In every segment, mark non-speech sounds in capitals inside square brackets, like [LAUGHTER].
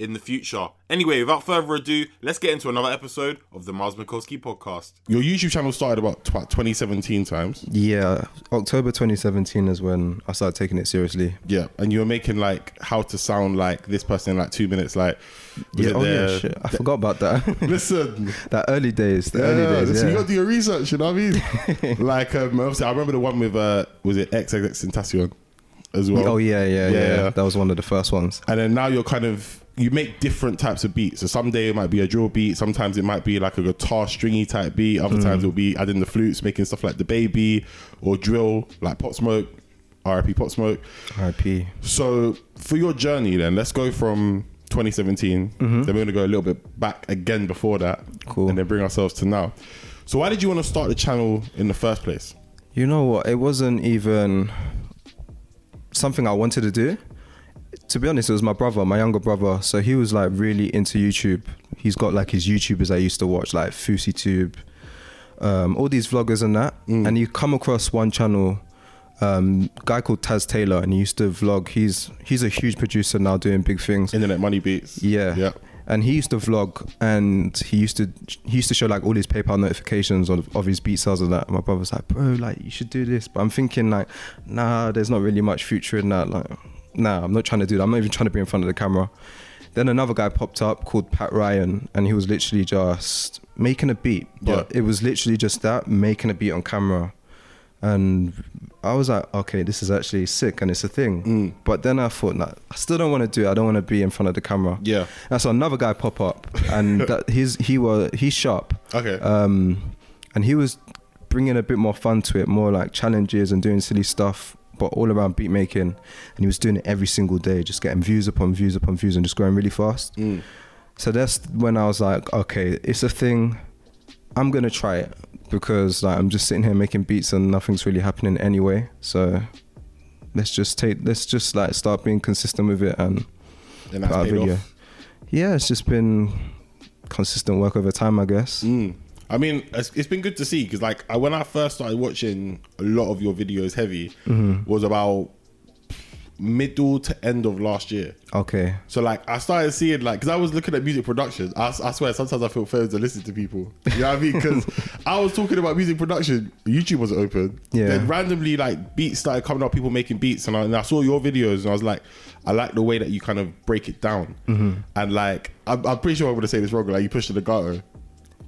in the future. Anyway, without further ado, let's get into another episode of the Myles Mikulski podcast. Your YouTube channel started about, about 2017 times. Yeah, October 2017 is when I started taking it seriously. Yeah, and you were making like how to sound like this person in like two minutes. Like, Yeah, oh yeah, shit. I forgot about that. [LAUGHS] Listen, that early days, the yeah, early days. listen, Yeah. you got to do your research. You know what I mean? [LAUGHS] like, um, obviously, I remember the one with uh, was it XXXTentacion as well. oh yeah, yeah, yeah, Yeah. That was one of the first ones. and then now you're kind of you make different types of beats. So someday it might be a drill beat, sometimes it might be like a guitar stringy type beat, other Mm. times it'll be adding the flutes, making stuff like the baby or drill, like Pop Smoke, RIP Pop Smoke. R.I.P. So for your journey then, let's go from 2017. Then we're gonna go a little bit back again before that. Cool. And then bring ourselves to now. So why did you want to start the channel in the first place? You know what? It wasn't even something I wanted to do. To be honest, it was my brother, my younger brother. So he was like really into YouTube. He's got like his YouTubers I used to watch, like FuseTube, um, all these vloggers and that. And you come across one channel, um, guy called Taz Taylor, and he used to vlog. He's he's a huge producer now, doing big things. Internet money beats. Yeah. Yeah. And he used to vlog and he used to he used to show like all his PayPal notifications of, of his beat sales and that. And my brother's like, bro, like you should do this. But I'm thinking like, nah, there's not really much future in that. Like, nah, I'm not trying to do that. I'm not even trying to be in front of the camera. Then another guy popped up called Pat Ryan and he was literally just making a beat. But Yeah. it was literally just that, making a beat on camera. And I was like, okay, this is actually sick and it's a thing. Mm. But then I thought, nah, I still don't want to do it. I don't want to be in front of the camera. Yeah. And so another guy pop up, and [LAUGHS] that he's he was he's sharp, Okay. um, and he was bringing a bit more fun to it, more like challenges and doing silly stuff, but all around beat making. And he was doing it every single day, just getting views upon views upon views, and just growing really fast. Mm. So that's when I was like, okay, it's a thing. I'm gonna try it because like, I'm just sitting here making beats and nothing's really happening anyway. So let's just take let's just like start being consistent with it and put out paid video. off. Yeah, it's just been consistent work over time, I guess. Mm. I mean, it's, it's been good to see because, like, I, when I first started watching a lot of your videos, heavy Mm-hmm. was about middle to end of last year. Okay. So, like, I started seeing, like, because I was looking at music production. I, I swear, sometimes I feel failed to listen to people. You know what I mean? Because [LAUGHS] I was talking about music production, YouTube wasn't open. Yeah. Then randomly, like, beats started coming up, people making beats, and I, and I saw your videos, and I was like, I like the way that you kind of break it down. Mm-hmm. And, like, I'm, I'm pretty sure I'm going to say this wrong, like, you push the legato.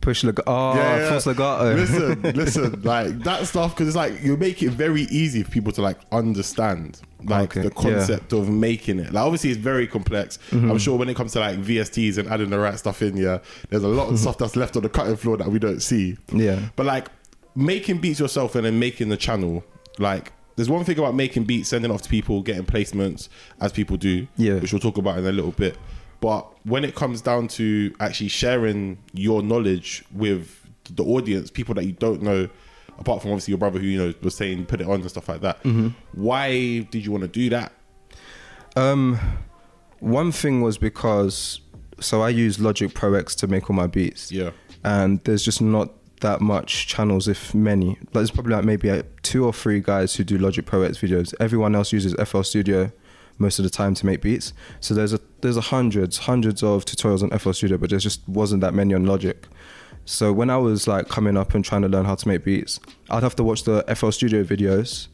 Push legato. Oh, Yeah, yeah. false legato. Listen, [LAUGHS] listen, like that stuff because it's like you make it very easy for people to like understand like Okay, the concept of making it. Like obviously it's very complex. Mm-hmm. I'm sure when it comes to like VSTs and adding the right stuff in, yeah, there's a lot Mm-hmm. of stuff that's left on the cutting floor that we don't see. Yeah. But like making beats yourself and then making the channel, like there's one thing about making beats, sending off to people, getting placements as people do, Yeah. which we'll talk about in a little bit. But when it comes down to actually sharing your knowledge with the audience, people that you don't know, apart from obviously your brother who you know was saying put it on and stuff like that, Mm-hmm. why did you want to do that? Um, one thing was because so I use Logic Pro X to make all my beats. Yeah. and there's just not that much channels, if many. Like there's probably like maybe uh two or three guys who do Logic Pro X videos. Everyone else uses FL Studio most of the time to make beats. So there's a there's a hundreds hundreds of tutorials on FL Studio, but there just wasn't that many on Logic. So when I was like coming up and trying to learn how to make beats, I'd have to watch the FL Studio videos,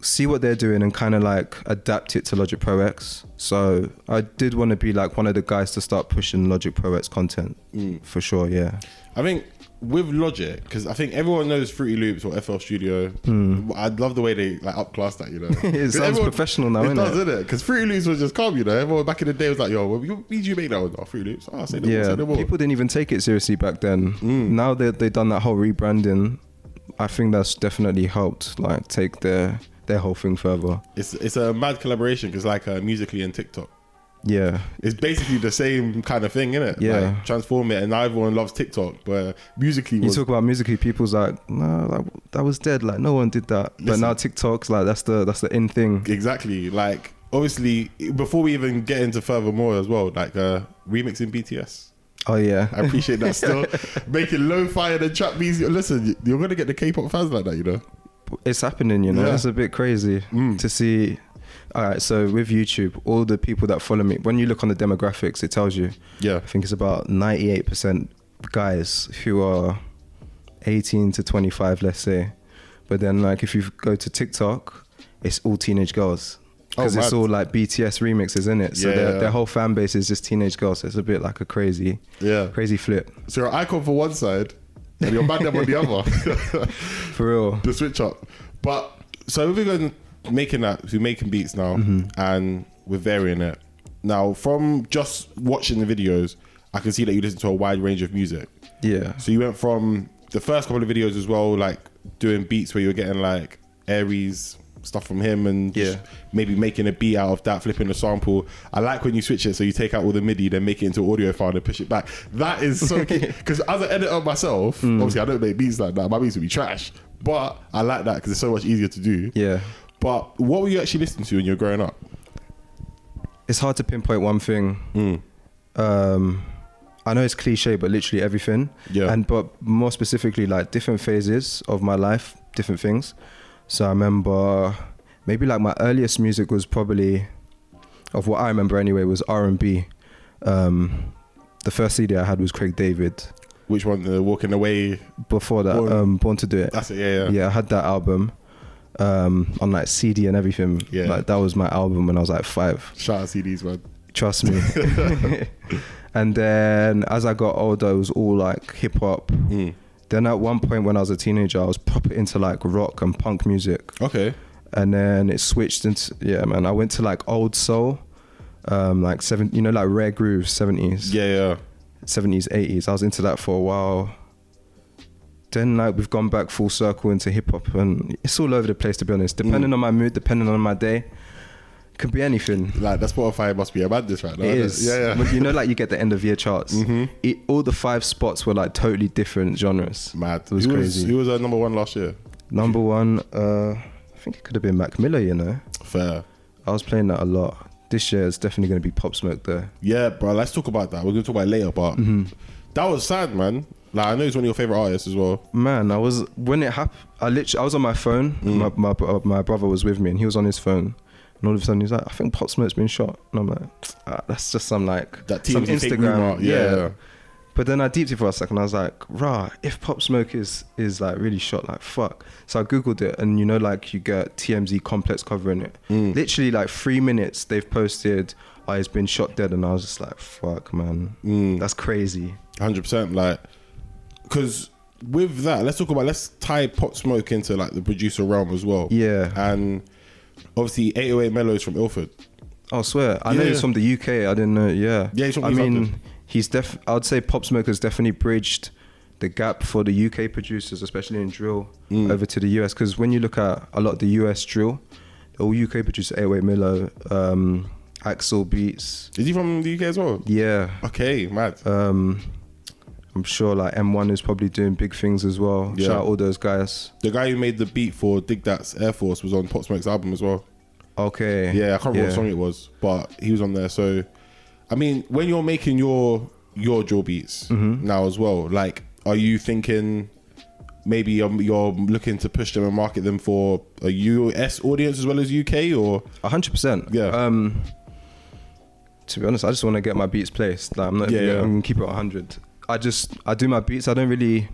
see what they're doing, and kind of like adapt it to Logic Pro X. So I did want to be like one of the guys to start pushing Logic Pro X content mm. for sure. Yeah. I think with Logic, because I think everyone knows Fruity Loops or FL Studio. I love the way they like upclass that. You know, [LAUGHS] it It sounds professional now, It does, doesn't it? Because Fruity Loops was just calm. You know, everyone back in the day was like, "Yo, what what did you make that one? Oh, Fruity Loops. Oh, say no more, yeah, say no more. people didn't even take it seriously back then. Mm. Now that they've done that whole rebranding, I think that's definitely helped like take their their whole thing further. It's it's a mad collaboration because like uh, Musical.ly and TikTok. Yeah, It's basically the same kind of thing, isn't it? Yeah. Like, transform it, and now everyone loves TikTok, but Musical.ly you was talk about Musical.ly, people's like, no, like, that was dead. Like no one did that. But now TikTok's like that's the that's the in thing. exactly like obviously before we even get into further more as well, like uh, remixing BTS. Oh yeah, I appreciate that still. [LAUGHS] Making lo-fi and trap beats. Listen, you're gonna get the K-pop fans like that, you know. it's happening. You know, Yeah. it's a bit crazy Mm. to see. All right, so with YouTube, all the people that follow me, when you look on the demographics, it tells you. Yeah, I think it's about 98% guys who are 18 to 25, let's say. But then, like, if you go to TikTok, it's all teenage girls. Oh, Because it's all like BTS remixes, in it? So Yeah, their, yeah. their whole fan base is just teenage girls. So it's a bit like a crazy, yeah. crazy flip. So your icon for one side, and your man them on the other. [LAUGHS] For real. [LAUGHS] the switch up. But so if we're going making that, we're making beats now, Mm-hmm. and we're varying it. Now, from just watching the videos, I can see that you listen to a wide range of music. Yeah. So you went from the first couple of videos as well, like doing beats where you're getting like Aries stuff from him and Yeah. maybe making a beat out of that, flipping the sample. I like when you switch it, so you take out all the MIDI, then make it into audio file and push it back. That is so [LAUGHS] key. because as an editor myself, Hmm. obviously I don't make beats like that. My beats would be trash, but I like that because it's so much easier to do. Yeah. But what were you actually listening to when you were growing up? It's hard to pinpoint one thing. Mm. um I know it's cliche, but literally everything. Yeah. And but more specifically, like different phases of my life, different things. So I remember maybe like my earliest music was probably, of what I remember anyway, was R and B. Um, the first CD I had was Craig David. Which one? The Walking Away. Before that, Born- um, Born to Do It. That's it. Yeah, yeah. Yeah, I had that album um, on like CD and everything. Yeah. Like that was my album when I was like five. Shout out CDs, man. Trust me. [LAUGHS] [LAUGHS] and then as I got older, it was all like hip hop. Mm. Then at one point when I was a teenager, I was proper into like rock and punk music. Okay. And then it switched into yeah, man. I went to like old soul, um, like seven, you know, like rare grooves, seventies, Yeah, yeah. seventies, eighties. I was into that for a while. Then like we've gone back full circle into hip hop, and it's all over the place to be honest. Depending Mm. on my mood, depending on my day, could be anything. Like that Spotify must be about this right now. It is. Yeah, yeah. You know, like you get the end of year charts. Mhm. It, all the five spots were like totally different genres. Mad. It was who crazy. Was, who was uh, number one last year? Number one, uh, I think it could have been Mac Miller. You know, Fair. I was playing that a lot. This year it's definitely going to be Pop Smoke though. Yeah, bro. Let's talk about that. We're gonna talk about it later, but Mm-hmm. that was sad, man. Like I know he's one of your favorite artists as well. Man, I was when it happened. I literally I was on my phone. Mm. My, my uh, my brother was with me, and he was on his phone. And all of a sudden, he's like, "I think Pop Smoke's been shot." And I'm like, ah, "That's just some like That some Instagram. Yeah, yeah. But then I deeped it for a second. I was like, "Rah, if Pop Smoke is is like really shot, like fuck." So I googled it, and you know, like you get TMZ complex covering it. Mm. Literally, like three minutes, they've posted, "Oh, he's been shot dead," and I was just like, "Fuck, man, Mm. that's crazy." Hundred percent. Like, because with that, let's talk about let's tie Pop Smoke into like the producer realm as well. Yeah. And obviously, 808 Mellows from Ilford. I swear. I know Yeah. he's from the UK. I didn't know. Yeah. Yeah, he's from I East mean, London. he's def. I'd say Pop Smoke has definitely bridged the gap for the UK producers, especially in drill, Mm. over to the US. Because when you look at a lot of the US drill, all UK producers, Airway Miller, um, AXL Beats, Is he from the UK as well? yeah. Okay, mad. Um, I'm sure like M1 is probably doing big things as well. Yeah. Shout out all those guys. The guy who made the beat for DigDat's Air Force was on Pop Smoke's album as well. Okay. Yeah, I can't remember Yeah. what song it was, but he was on there. So, I mean, when you're making your your drill beats Mm-hmm. now as well, like, are you thinking maybe um, you're looking to push them and market them for a US audience as well as UK, or hundred percent. Yeah. Um, to be honest, I just want to get my beats placed. Like, I'm not. Yeah, Yeah. I'm gonna keep it hundred. I just I do my beats. I don't really.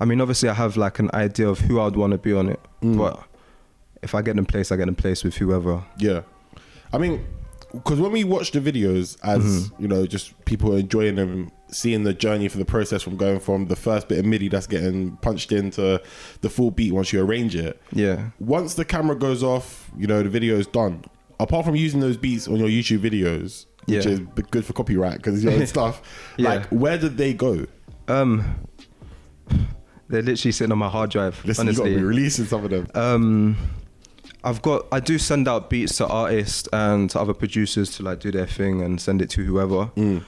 I mean, obviously, I have like an idea of who I'd want to be on it, Mm. but if I get in place, I get in place with whoever. yeah? I mean, because when we watch the videos as Mm-hmm. you know, just people enjoying them seeing the journey for the process from going from the first bit of MIDI that's getting punched into the full beat once you arrange it. Yeah. Once the camera goes off, you know, the video is done. Apart from using those beats on your YouTube videos, which Yeah. is good for copyright because it's your own [LAUGHS] stuff, Yeah. like, where did they go? Um, they're literally sitting on my hard drive. Listen, you got to be releasing some of them. um, I've got I do send out beats to artists and to other producers to like do their thing and send it to whoever. Mm.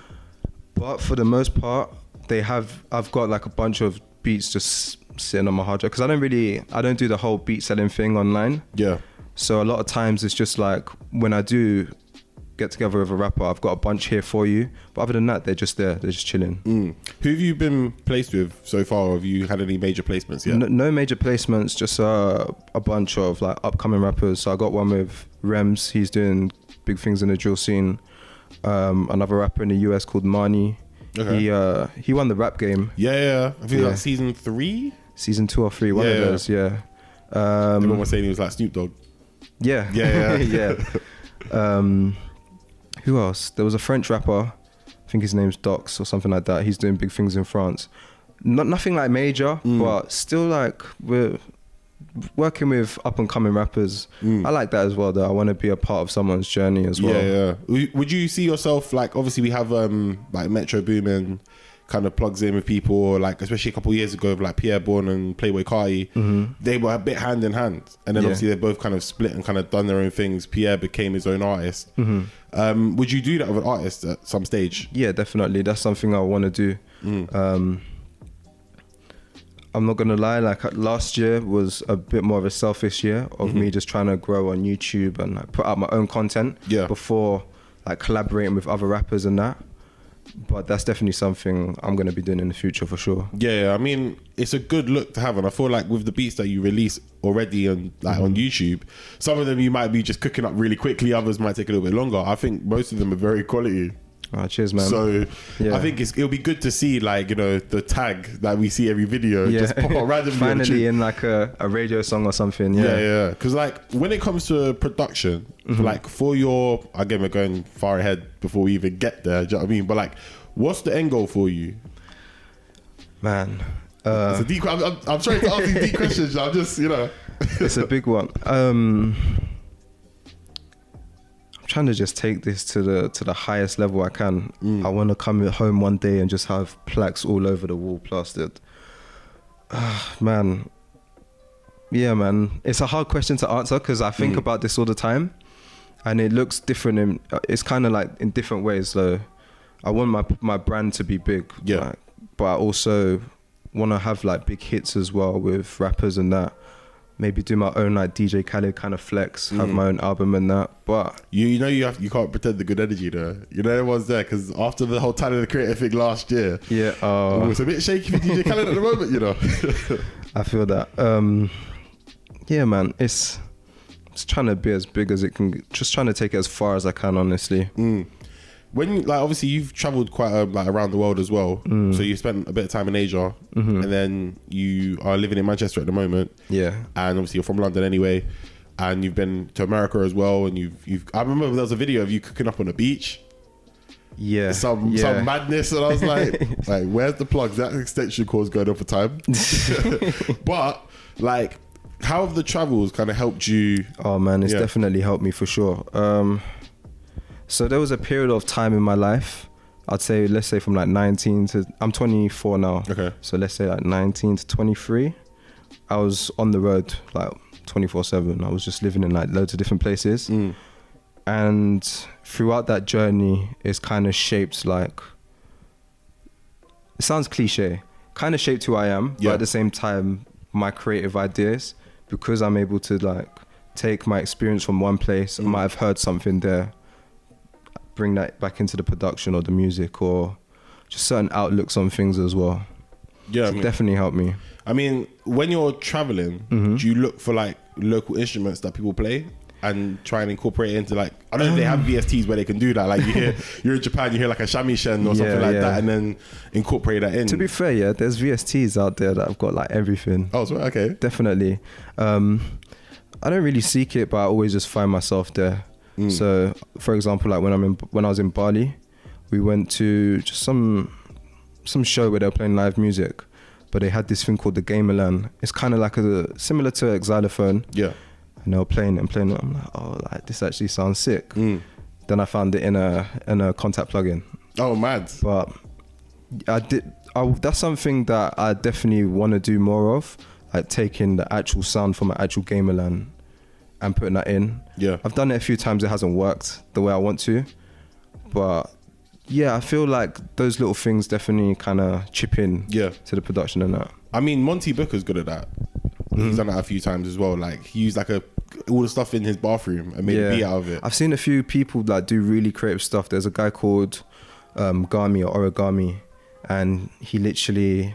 But for the most part, they have I've got like a bunch of beats just sitting on my hard drive because I don't really I don't do the whole beat selling thing online. Yeah. So a lot of times it's just like when I do get together with a rapper, I've got a bunch here for you. But other than that, they're just there. They're just chilling. Mm. Who have you been placed with so far? Have you had any major placements yet? No, no major placements, just uh, a bunch of like upcoming rappers. So I got one with Rems. He's doing big things in the drill scene. Um, another rapper in the US called Marnie. Okay. He uh, he won the rap game, Yeah, yeah. I think Yeah. like season three. season two or three, one Yeah, of yeah. those. Yeah. Everyone Um, was saying he was like Snoop Dogg. yeah. Yeah, yeah. [LAUGHS] [LAUGHS] Um, who else? There was a French rapper. I think his name's Dox or something like that. He's doing big things in France. Not nothing like major, Mm. but still like we're working with up and coming rappers. Mm. I like that as well. Though I want to be a part of someone's journey as well. Yeah, yeah. Would- Would you see yourself like obviously we have um like Metro Boomin kind of plugs in with people or like especially a couple years ago with like Pierre Bourne and Playboy Carti, they were a bit hand in hand, and then Yeah. obviously they both kind of split and kind of done their own things. Pierre became his own artist. Um, would you do that with an artist at some stage? Yeah, definitely. That's something I want to do. Um, I'm not gonna lie. Like uh, last year was a bit more of a selfish year of me just trying to grow on YouTube and like, put out my own content. Yeah. Before like collaborating with other rappers and that. But that's definitely something I'm gonna be doing in the future for sure. Yeah, I mean, it's a good look to have, and I feel like with the beats that you release already on like on mm-hmm. YouTube, some of them you might be just cooking up really quickly. Others might take a little bit longer. I think most of them are very quality. Ah, cheers, man. So Yeah. I think it's, it'll be good to see like you know the tag that we see every video yeah, just pop up randomly. [LAUGHS] finally in like a, a radio song or something. Yeah, Yeah. yeah. Because like when it comes to production, Mm-hmm. like for your again, we're going far ahead before we even get there. Do you know what I mean? But like, what's the end goal for you? Man. It's Uh, a deep. I'm, I'm, I'm trying to ask these deep [LAUGHS] questions. I'm just you know. it's a big one. [LAUGHS] Um, trying to just take this to the to the highest level I can. Mm. I want to come home one day and just have plaques all over the wall plastered. Ah, man, yeah, man. It's a hard question to answer because I think mm. about this all the time, and it looks different. In uh, it's kind of like in different ways. though. I want my my brand to be big. Yeah. like, but I also want to have like big hits as well with rappers and that. Maybe do my own like DJ Khaled kind of flex, have my own album and that. But You, you know you have you can't pretend the good energy though. You know everyone's there because after the whole time of the creative thing last year, yeah, oh, uh, it's a bit shaky for DJ Khaled at the moment. You know. [LAUGHS] I feel that. Um, yeah, man, it's it's trying to be as big as it can. Just trying to take it as far as I can, honestly. Mm. When like obviously you've travelled quite um, like around the world as well, Mm. so you spent a bit of time in Asia, Mm-hmm. and then you are living in Manchester at the moment, Yeah, and obviously you're from London anyway, and you've been to America as well, and you've you've. I remember there was a video of you cooking up on the beach, yeah, some yeah. some madness, and I was like, [LAUGHS] like where's the plugs? That extension cord's going on for time, [LAUGHS] but like. How have the travels kind of helped you? Oh man, it's Yeah. definitely helped me for sure. Um, so there was a period of time in my life. I'd say, let's say from like 19 to I'm 24 now. Okay. So let's say like 19 to 23. I was on the road like 24 seven. I was just living in like loads of different places. Mm. and throughout that journey it's kind of shaped like it sounds cliche kind of shaped who i am Yeah. but at the same time my creative ideas because i'm able to like take my experience from one place Mm. i might have heard something there bring that back into the production or the music or just certain outlooks on things as well Yeah, I mean, definitely helped me I mean, when you're traveling, Mm-hmm. do you look for like local instruments that people play and try and incorporate it into like I don't know if they have VSTs where they can do that. Like you hear [LAUGHS] you're in Japan, you hear like a shamisen or something like yeah. that, and then incorporate that in. to be fair yeah there's vsts out there that have got like everything oh, so, okay. definitely. Um, I don't really seek it, but I always just find myself there. Mm. So, for example, like when I'm in when I was in Bali, we went to just some some show where they were playing live music, but they had this thing called the gamelan. It's kind of like a similar to a xylophone, Yeah. and they were playing it and playing it. I'm like, oh, like this actually sounds sick. Mm. Then I found it in a in a Kontakt plugin, Oh, mad. but I did. I, that's something that I definitely want to do more of, like taking the actual sound from an actual gamelan and putting that in. Yeah. I've done it a few times. It hasn't worked the way I want to, but yeah, I feel like those little things definitely kind of chip in Yeah. to the production and that. I mean, Monte Booker's good at that. Mm-hmm. He's done that a few times as well. Like he used like a all the stuff in his bathroom and made a beat out of it. I've seen a few people that do really creative stuff. There's a guy called um, Gami or Origami, and he literally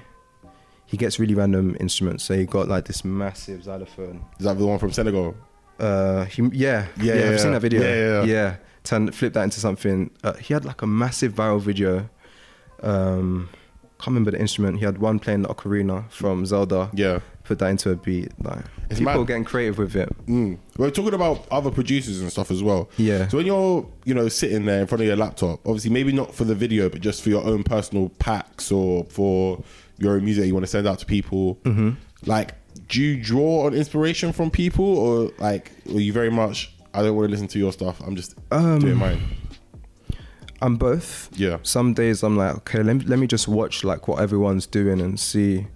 he gets really random instruments. So he got like this massive xylophone. Is that the one from Senegal? Uh, he, yeah, Yeah, yeah, yeah, I've seen that video. Yeah, yeah, yeah. Turn flip that into something. Uh, he had like a massive viral video. Um, can't remember the instrument. He had one playing the ocarina from Zelda. Yeah. Put that into a beat. Like It's people mad. are getting creative with it. Mm. We're talking about other producers and stuff as well. Yeah. So when you're, you know, sitting there in front of your laptop, obviously maybe not for the video, but just for your own personal packs or for your own music you want to send out to people. Mm-hmm. Like, do you draw on inspiration from people, or like, are you very much? I don't want to listen to your stuff. I'm just Um, doing mine. I'm both. Yeah. Some days I'm like, okay, let me, let me just watch like what everyone's doing and see,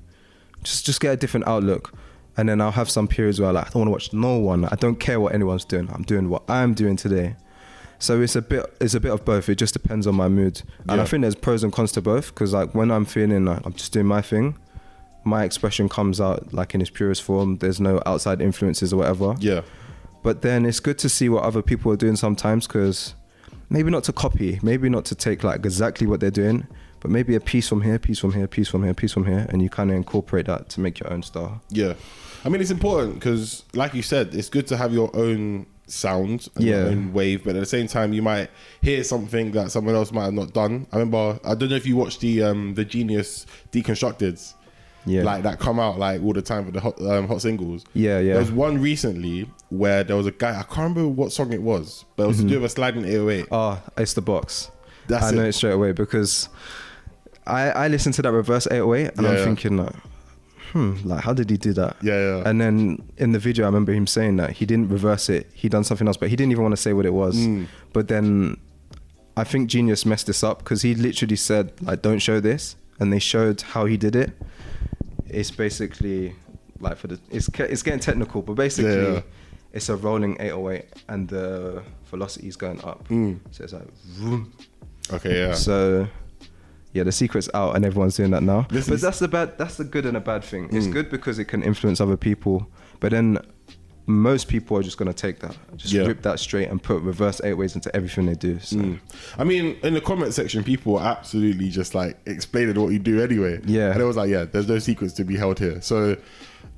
just just get a different outlook. And then I'll have some periods where like, I don't want to watch no one. I don't care what anyone's doing. I'm doing what I'm doing today. So it's a bit it's a bit of both. It just depends on my mood. And Yeah. I think there's pros and cons to both because like when I'm feeling like I'm just doing my thing, my expression comes out like in its purest form. There's no outside influences or whatever. Yeah. But then it's good to see what other people are doing sometimes because maybe not to copy, maybe not to take like exactly what they're doing, but maybe a piece from here, piece from here, piece from here, piece from here, and you kind of incorporate that to make your own style. Yeah, I mean it's important because, like you said, it's good to have your own sound and your Yeah. own wave, but at the same time, you might hear something that someone else might have not done. I remember, I don't know if you watched the um the Genius Deconstructed, Yeah. like that come out like all the time for the hot um, hot singles. Yeah, yeah. There was one recently where there was a guy I can't remember what song it was, but it was to do with a sliding 808. Oh, it's the box. That's I know it. it straight away because I I listened to that reverse 808 and Yeah, I'm yeah. thinking like, hmm, like how did he do that? Yeah, yeah. And then in the video, I remember him saying that he didn't reverse it. He done something else, but he didn't even want to say what it was. Mm. But then I think Genius messed this up because he literally said like, "Don't show this," and they showed how he did it. It's basically like for the it's it's getting technical, but basically Yeah, it's a rolling 808 and the velocity is going up. Mm. So it's like, vroom. Okay, yeah. So yeah, the secret's out and everyone's doing that now. This but is- that's the bad that's the good and a bad thing. It's Mm. good because it can influence other people, but then most people are just gonna take that, just Yeah. rip that straight and put reverse eight ways into everything they do. So Mm. I mean, in the comment section, people were absolutely just like explaining what you do anyway. Yeah. and it was like, yeah, there's no secrets to be held here. So,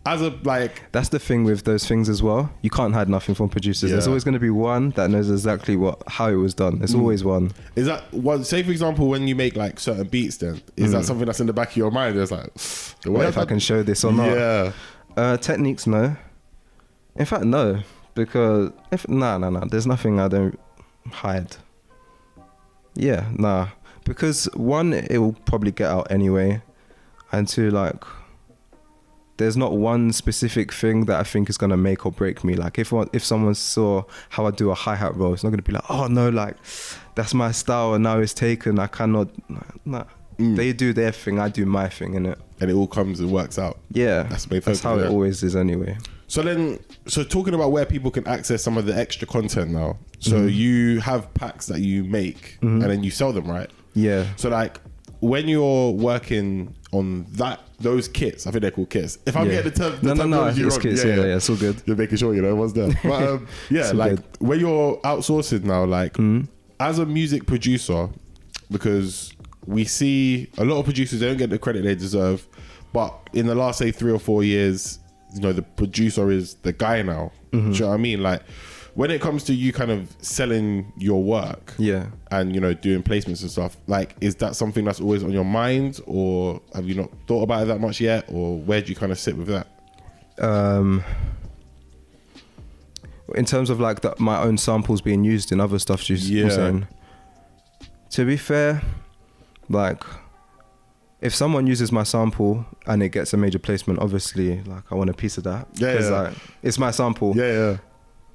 as a like, that's the thing with those things as well. You can't hide nothing from producers. There's always gonna be one that knows exactly what how it was done. Mm. There's always one. is that one? Say for example, when you make like certain beats, then is that something that's in the back of your mind? It's like, [SIGHS] Mm. What if I can show this or not? Yeah, Uh, techniques, no. In fact, no, because if nah, nah, nah. There's nothing I don't hide. Yeah, nah. Because one, it will probably get out anyway, and two, like, there's not one specific thing that I think is gonna make or break me. Like, if one, if someone saw how I do a hi hat roll, it's not gonna be like, oh no, like, that's my style and now it's taken. I cannot. Nah. Mm. They do their thing, I do my thing, innit? and it all comes and works out. Yeah, That's that's how it always is anyway. So then, so talking about where people can access some of the extra content now. So Mm-hmm. you have packs that you make and then you sell them, right? Yeah, So like when you're working on that those kits, I think they're called kits. If I'm Yeah. getting the term, the No, no, no, terminology it's wrong, kits, yeah, yeah, it's all good. You're making sure you know what's there. But um, [LAUGHS] yeah, like good. when you're outsourcing now, like Mm-hmm. as a music producer, because we see a lot of producers they don't get the credit they deserve, but in the last say three or four years, you know the producer is the guy now. Mm-hmm. Do you know what I mean? Like when it comes to you kind of selling your work, yeah. and you know doing placements and stuff like is that something that's always on your mind or have you not thought about it that much yet or where do you kind of sit with that Um, in terms of like the, my own samples being used in other stuff, she's Yeah. saying. To be fair, like if someone uses my sample and it gets a major placement, obviously, like I want a piece of that. Yeah, yeah. like, it's my sample. Yeah, yeah.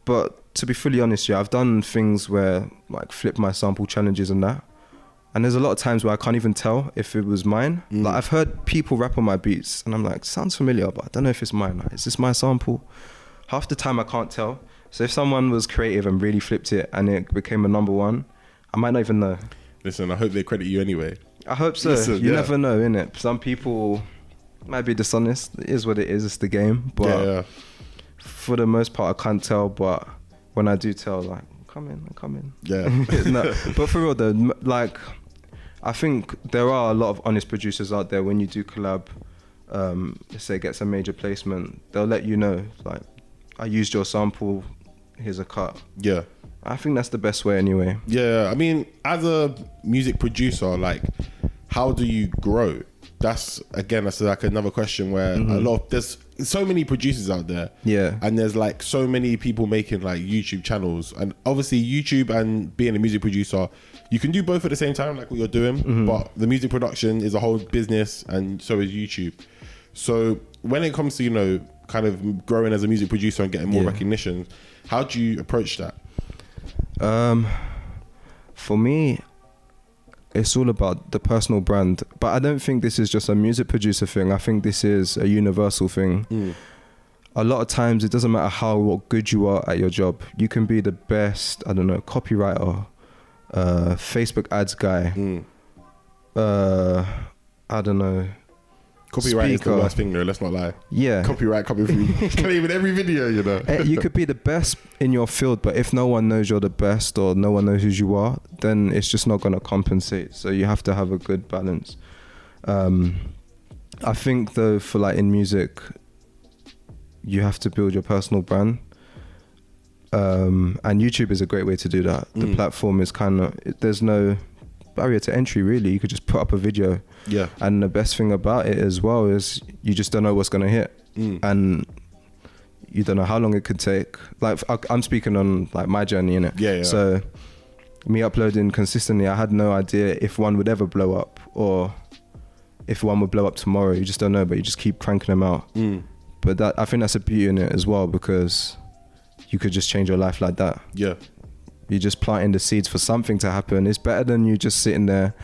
But to be fully honest, yeah, I've done things where like flip my sample challenges and that. And there's a lot of times where I can't even tell if it was mine. Mm. Like I've heard people rap on my beats, and I'm like, sounds familiar, but I don't know if it's mine. Like, is this my sample? Half the time I can't tell. So if someone was creative and really flipped it and it became a number one, I might not even know. Listen, I hope they credit you anyway. I hope so. Listen, you yeah. never know, innit? Some people might be dishonest. It is what it is. It's the game. But yeah, yeah. for the most part, I can't tell. But when I do tell, like, come in, come in. Yeah. [LAUGHS] no, but for real though, like, I think there are a lot of honest producers out there. When you do collab, um, let's say it gets a major placement, they'll let you know, like, I used your sample. Here's a cut. Yeah. I think that's the best way anyway. Yeah, I mean, as a music producer, like, how do you grow? That's again, that's like another question where a lot of there's so many producers out there, Yeah. and there's like so many people making like YouTube channels, and obviously YouTube and being a music producer, you can do both at the same time, like what you're doing. But the music production is a whole business, and so is YouTube. So when it comes to you know kind of growing as a music producer and getting more Yeah. recognition, how do you approach that? Um, for me, it's all about the personal brand. But I don't think this is just a music producer thing. I think this is a universal thing. A lot of times, it doesn't matter how what good you are at your job. You can be the best, I don't know, copywriter, uh, Facebook ads guy. Mm. Uh, I don't know. Copyright is the Speaker. worst thing, though. Let's not lie. Yeah. Copyright coming through. [LAUGHS] Claim in every video, you know. Eh, you could be the best in your field, but if no one knows you're the best or no one knows who you are, then it's just not going to compensate. So you have to have a good balance. Um, I think though, for like in music, you have to build your personal brand. Um, and YouTube is a great way to do that. The Mm. platform is kind of there's no barrier to entry really. You could just put up a video, Yeah. and the best thing about it as well is you just don't know what's going to hit Mm. and you don't know how long it could take. Like I'm speaking on like my journey in it. Yeah, yeah. So me uploading consistently, I had no idea if one would ever blow up or if one would blow up tomorrow. You just don't know, but you just keep cranking them out. Mm. But that I think that's a beauty in it as well because you could just change your life like that. Yeah. You're just planting the seeds for something to happen. It's better than you just sitting there.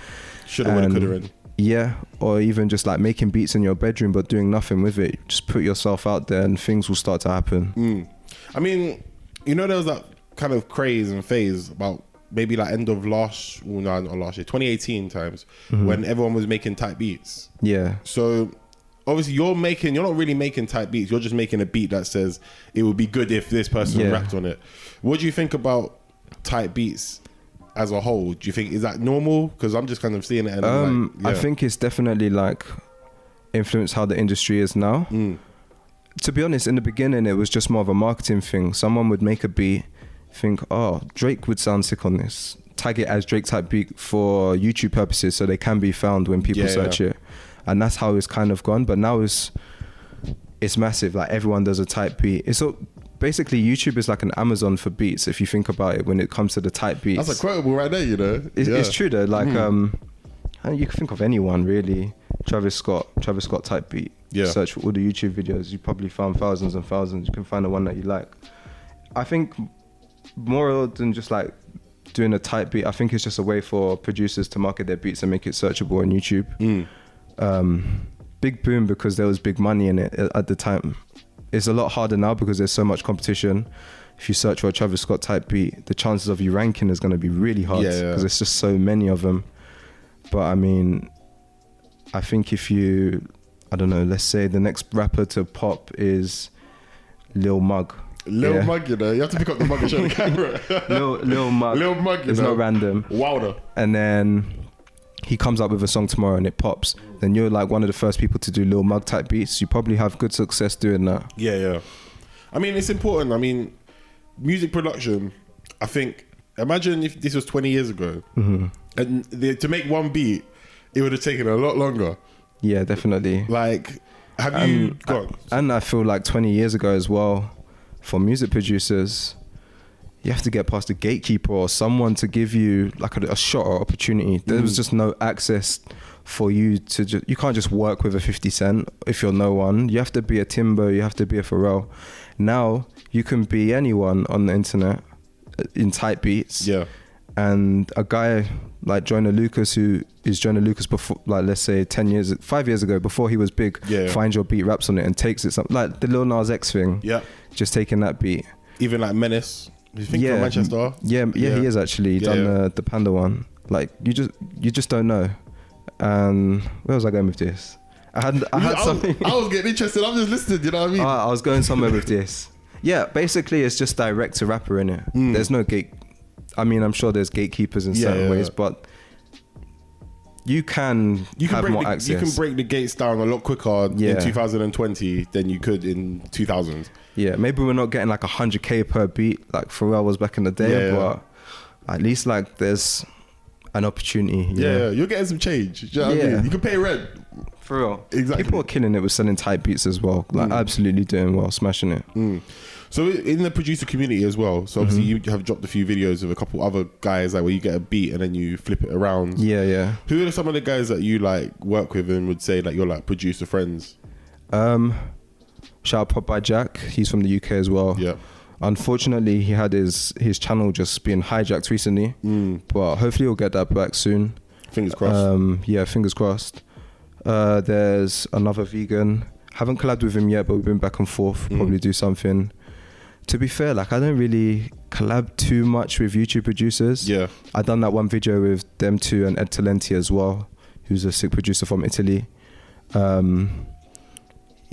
Shoulda, woulda, coulda, woulda. Yeah, or even just like making beats in your bedroom but doing nothing with it. Just put yourself out there and things will start to happen. Mm. I mean, you know, there was that kind of craze and phase about maybe like end of last, well, no, not last year, 2018 times, Mm-hmm. when everyone was making type beats. Yeah. So obviously, you're making, you're not really making type beats. You're just making a beat that says it would be good if this person Yeah. rapped on it. What do you think about type beats as a whole? Do you think is that normal? Because I'm just kind of seeing it. And Um, like, I think it's definitely like influenced how the industry is now. Mm. To be honest, in the beginning, it was just more of a marketing thing. Someone would make a beat, think, "Oh, Drake would sound sick on this." Tag it as Drake type beat for YouTube purposes, so they can be found when people Yeah, search yeah. it, and that's how it's kind of gone. But now it's it's massive. Like everyone does a type beat. It's all, basically YouTube is like an Amazon for beats. If you think about it, when it comes to the type beats, That's a quotable right there, you know. it's, Yeah. it's true though. Like, Mhm. um, you can think of anyone really. Travis Scott, Travis Scott type beat. Yeah. Search for all the YouTube videos. You probably found thousands and thousands. You can find the one that you like. I think more than just like doing a type beat, I think it's just a way for producers to market their beats and make it searchable on YouTube. Mm. Um, big boom because there was big money in it at the time. It's a lot harder now because there's so much competition. If you search for a Travis Scott type beat, the chances of you ranking is going to be really hard because yeah. there's just so many of them. But I mean, I think if you, I don't know, let's say the next rapper to pop is Lil Mug. Little Yeah. mug, you know. You have to pick up the mug and show the [LAUGHS] camera. Lil, Lil Mug. Lil Mug, you It's know. not random. Wilder. and then he comes up with a song tomorrow and it pops, then you're like one of the first people to do little Mug type beats. You probably have good success doing that. Yeah, yeah. I mean, it's important. I mean, music production. I think. Imagine if this was 20 years ago, Mm-hmm. and the, to make one beat, it would have taken a lot longer. Yeah, definitely. Like, have you Um, gone? And I feel like 20 years ago as well, for music producers, you have to get past a gatekeeper or someone to give you like a, a shot or opportunity. There was Mm. just no access for you to just you can't just work with a 50 cent if you're no one you have to be a timbo you have to be a pharrell now you can be anyone on the internet uh, in type beats Yeah. and a guy like Jonah Lucas, who is Jonah Lucas before, like let's say ten years, five years ago, before he was big, Yeah. finds your beat, raps on it, and takes it some like the Lil Nas X thing, Yeah. just taking that beat. Even like Menace. You think yeah, from Manchester? Yeah, yeah, he is actually Yeah, done yeah. The, the Panda one. Like you just you just don't know. And where was I going with this? I had I had I, was, something. I was getting interested. I'm just listening. You know what I mean? Ah, I was going somewhere with this. Yeah, basically it's just direct to rapper in it. There's no gate. I mean, I'm sure there's gatekeepers in. Yeah, certain yeah, ways, yeah. but you can, you can have break more the, access. you can break the gates down a lot quicker Yeah. in 2020 than you could in 2000. yeah, maybe we're not getting like 100k per beat like Pharrell was back in the day, Yeah, yeah. but at least like there's an opportunity. you Yeah, yeah, you're getting some change. Do you know what I Yeah. mean? You can pay rent. For real. Exactly. Mm. People are killing it with selling type beats as well. Like absolutely doing well, smashing it. So in the producer community as well. So obviously Mm-hmm. you have dropped a few videos of a couple other guys like where you get a beat and then you flip it around. Yeah, yeah. Who are some of the guys that you like work with and would say like you're like producer friends? Um, shout out by Jack. He's from the UK as well. Yeah. Unfortunately, he had his his channel just being hijacked recently, Mm. but hopefully he'll get that back soon. Fingers crossed. Um, yeah, fingers crossed. Uh, there's another vegan. Haven't collabed with him yet, but we've been back and forth. Mm. Probably do something. To be fair, like I don't really collab too much with YouTube producers. yeah. I done that one video with them two and Ed Talenti as well, who's a sick producer from Italy. Um,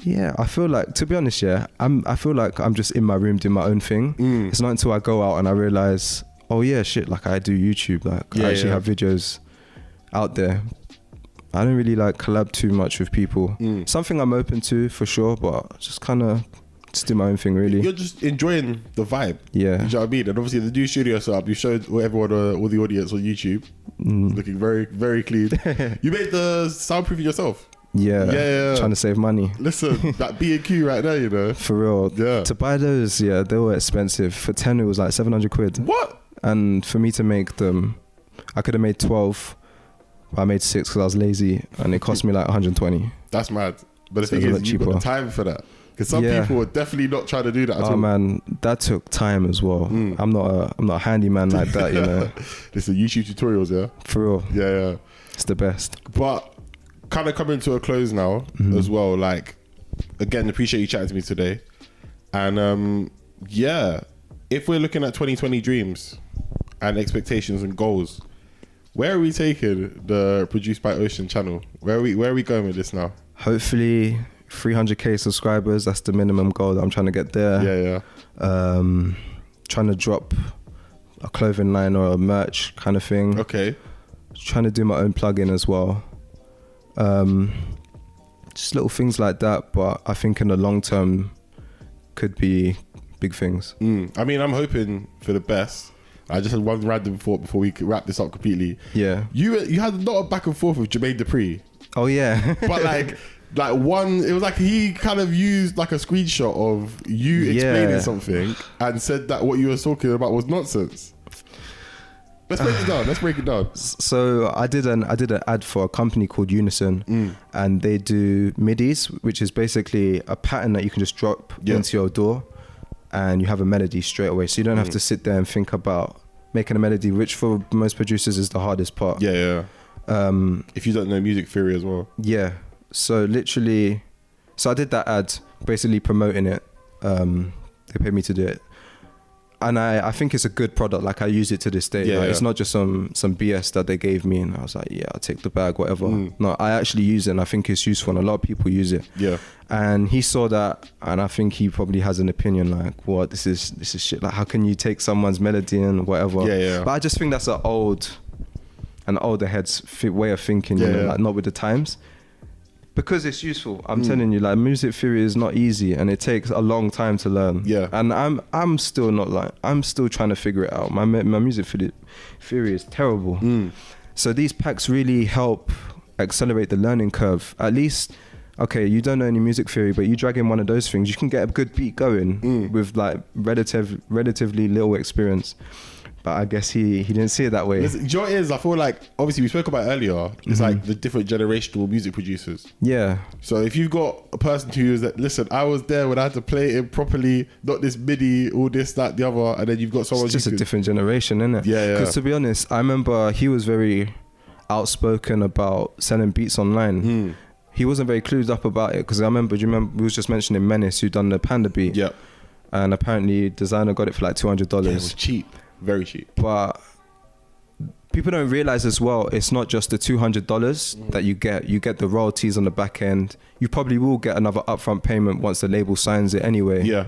yeah, I feel like to be honest, yeah, I'm. I feel like I'm just in my room doing my own thing. Mm. It's not until I go out and I realize, oh yeah, shit, like I do YouTube, like Yeah, I actually yeah. have videos out there. I don't really like collab too much with people. Mm. Something I'm open to for sure, but just kind of just do my own thing, really. You're just enjoying the vibe. Yeah. You know what I mean? And obviously the new studio setup, you showed everyone, uh, all the audience on YouTube, Mm. looking very, very clean. [LAUGHS] you made the soundproofing yourself. Yeah, Yeah, yeah, trying to save money. Listen, [LAUGHS] that B and Q right there, you know. For real. Yeah. To buy those, yeah, they were expensive. For 10, it was like 700 quid. What? And for me to make them, I could have made 12, but I made six because I was lazy and it cost me like 120. That's mad. But the So thing it's a is, lot you've got the cheaper. time for that. Because some Yeah. people are definitely not trying to do that at Oh all. man, that took time as well. Mm. I'm not a, I'm not a handyman like that, you know. [LAUGHS] Listen, YouTube tutorials, yeah? For real, Yeah, yeah. it's the best. But kind of coming to a close now Mm-hmm. as well. Like, again, appreciate you chatting to me today. And um, yeah, if we're looking at 2020 dreams and expectations and goals, where are we taking the Produced by Ocean channel? Where are we? Where are we going with this now? Hopefully, 300k subscribers. That's the minimum goal that I'm trying to get there. Yeah, yeah. Um, trying to drop a clothing line or a merch kind of thing. Okay. trying to do my own plugin as well. Um, just little things like that, but I think in the long term could be big things. Mm. I mean, I'm hoping for the best. I just had one random thought before we could wrap this up completely. Yeah. You you had a lot of back and forth with Jermaine Dupri. Oh yeah. but like [LAUGHS] like one it was like he kind of used like a screenshot of you explaining Yeah. something and said that what you were talking about was nonsense let's break it down let's break it down so I did an I did an ad for a company called Unison, Mm. and they do midis, which is basically a pattern that you can just drop Yeah. into your DAW, and you have a melody straight away. So you don't have Mm. to sit there and think about making a melody, which for most producers is the hardest part. yeah yeah Um, if you don't know music theory as well Yeah. So literally, so I did that ad, basically promoting it. Um, they paid me to do it, and I, I think it's a good product. Like I use it to this day. Yeah, like, yeah. It's not just some some BS that they gave me, and I was like, yeah, I'll take the bag, whatever. Mm. No, I actually use it, and I think it's useful, and a lot of people use it. yeah And he saw that, and I think he probably has an opinion like, what this is this is shit. Like, how can you take someone's melody and whatever? Yeah, yeah. But I just think that's an old, an older head's way of thinking. Yeah, you know, yeah. like not with the times. Because it's useful. I'm Mm. telling you, like music theory is not easy, and it takes a long time to learn. Yeah. And I'm I'm still not like I'm still trying to figure it out. My my music theory is terrible. Mm. So these packs really help accelerate the learning curve. At least, okay, you don't know any music theory, but you drag in one of those things, you can get a good beat going Mm. with like relative, relatively little experience. But I guess he he didn't see it that way. Listen, do you know what it is? I feel like obviously we spoke about earlier. It's like the different generational music producers. Yeah, So if you've got a person who is that, listen, I was there when I had to play it properly, not this MIDI, all this, that, the other, and then you've got someone it's just a can- different generation, isn't it? Yeah, yeah. Because to be honest, I remember he was very outspoken about selling beats online. Hmm. He wasn't very clued up about it because I remember. Do you remember we was just mentioning Menace who done the Panda beat? Yeah, And apparently, Desiigner got it for like two hundred yeah, it dollars. was cheap, very cheap. but people don't realize as well it's not just the $200 Mm-hmm. that you get. You get the royalties on the back end. You probably will get another upfront payment once the label signs it anyway. Yeah,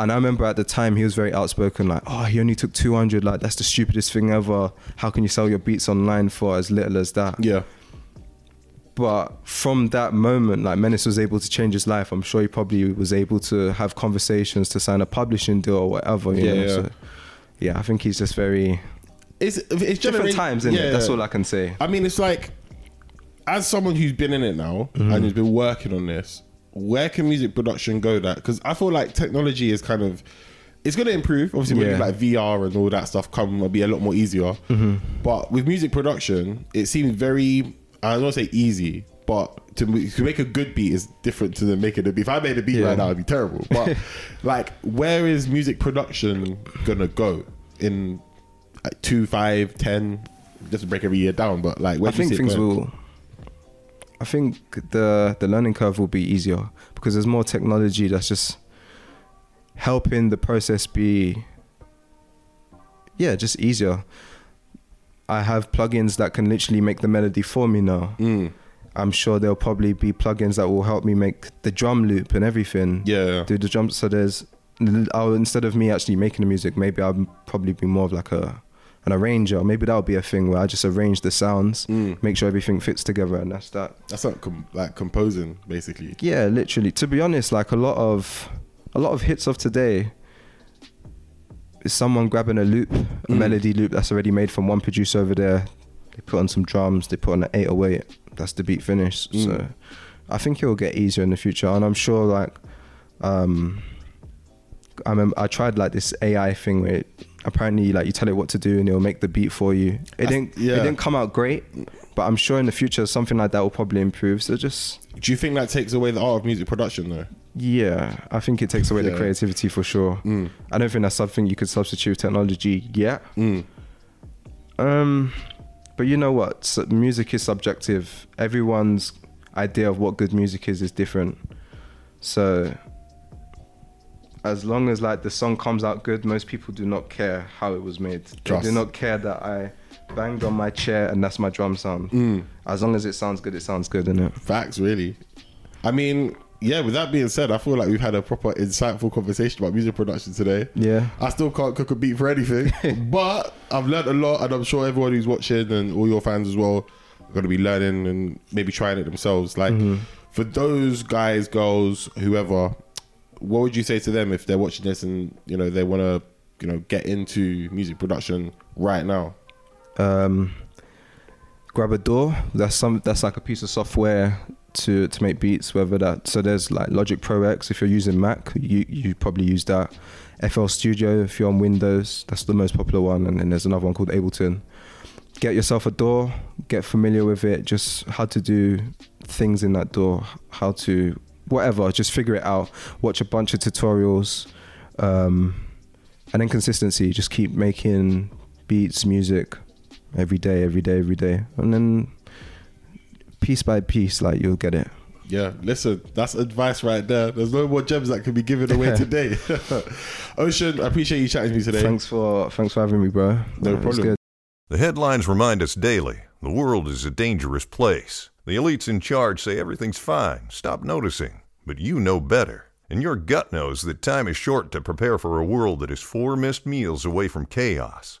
and i remember at the time he was very outspoken like oh he only took 200 like that's the stupidest thing ever. How can you sell your beats online for as little as that? Yeah, but from that moment like menace was able to change his life i'm sure he probably was able to have conversations to sign a publishing deal or whatever Yeah, yeah. So, yeah i think he's just very it's it's different times in yeah, it that's all i can say I mean, it's like as someone who's been in it now Mm-hmm. and who's been working on this, where can music production go? That because I feel like technology is kind of it's going to improve. Obviously, Yeah. like VR and all that stuff come, it'll be a lot more easier. Mm-hmm. But with music production, it seems very I don't want to say easy, but to, to make a good beat is different to making a beat. If I made a beat Yeah. right now, it'd be terrible. But [LAUGHS] like, where is music production gonna go in like, two, five, ten? Just to break every year down, but like, where I think things will. I think the the learning curve will be easier because there's more technology that's just helping the process be. Yeah, just easier. I have plugins that can literally make the melody for me now. Mm. I'm sure there'll probably be plugins that will help me make the drum loop and everything. Yeah. Do the drums. So there's, I'll instead of me actually making the music, maybe I'll probably be more of like a an arranger. Maybe that'll be a thing where I just arrange the sounds, Mm. make sure everything fits together, and that's that. That's like com- like composing, basically. Yeah, literally. To be honest, like a lot of a lot of hits of today is someone grabbing a loop, a Mm. melody loop that's already made from one producer over there. They put on some drums, they put on an 808. That's the beat finished. Mm. So I think it will get easier in the future, and I'm sure like um, I remember I tried like this AI thing where it, apparently like you tell it what to do and it'll make the beat for you. It That's- didn't yeah. it didn't come out great, but I'm sure in the future something like that will probably improve. So just Do you think that takes away the art of music production, though? Yeah, I think it takes away Yeah. the creativity for sure. Mm. I don't think that's something you could substitute with technology yet. Mm. Um, but you know what? So music is subjective. Everyone's idea of what good music is is different. So as long as like the song comes out good, most people do not care how it was made. Trust. They do not care that I banged on my chair and that's my drum sound. Mm. As long as it sounds good, it sounds good, innit? Facts, really. I mean, yeah. With that being said, I feel like we've had a proper insightful conversation about music production today. Yeah. I still can't cook a beat for anything, [LAUGHS] but I've learned a lot, and I'm sure everyone who's watching and all your fans as well are going to be learning and maybe trying it themselves. Like for those guys, girls, whoever, what would you say to them if they're watching this and you know they want to, you know, get into music production right now? um, grab a DAW. That's some. That's like a piece of software to to make beats. Whether that so there's like Logic Pro X. If you're using Mac, you you probably use that. FL Studio if you're on Windows. That's the most popular one. And then there's another one called Ableton. Get yourself a DAW. Get familiar with it. Just how to do things in that DAW. How to whatever. Just figure it out. Watch a bunch of tutorials. Um, and then consistency. Just keep making beats, music, every day, every day, every day, and then piece by piece, like you'll get it. Yeah, listen, that's advice right there. There's no more gems that can be given away [LAUGHS] today. [LAUGHS] Ocean, I appreciate you chatting to me today. Thanks for thanks for having me, bro. No it was problem. good. The headlines remind us daily the world is a dangerous place. The elites in charge say everything's fine, stop noticing. But you know better. And your gut knows that time is short to prepare for a world that is four missed meals away from chaos.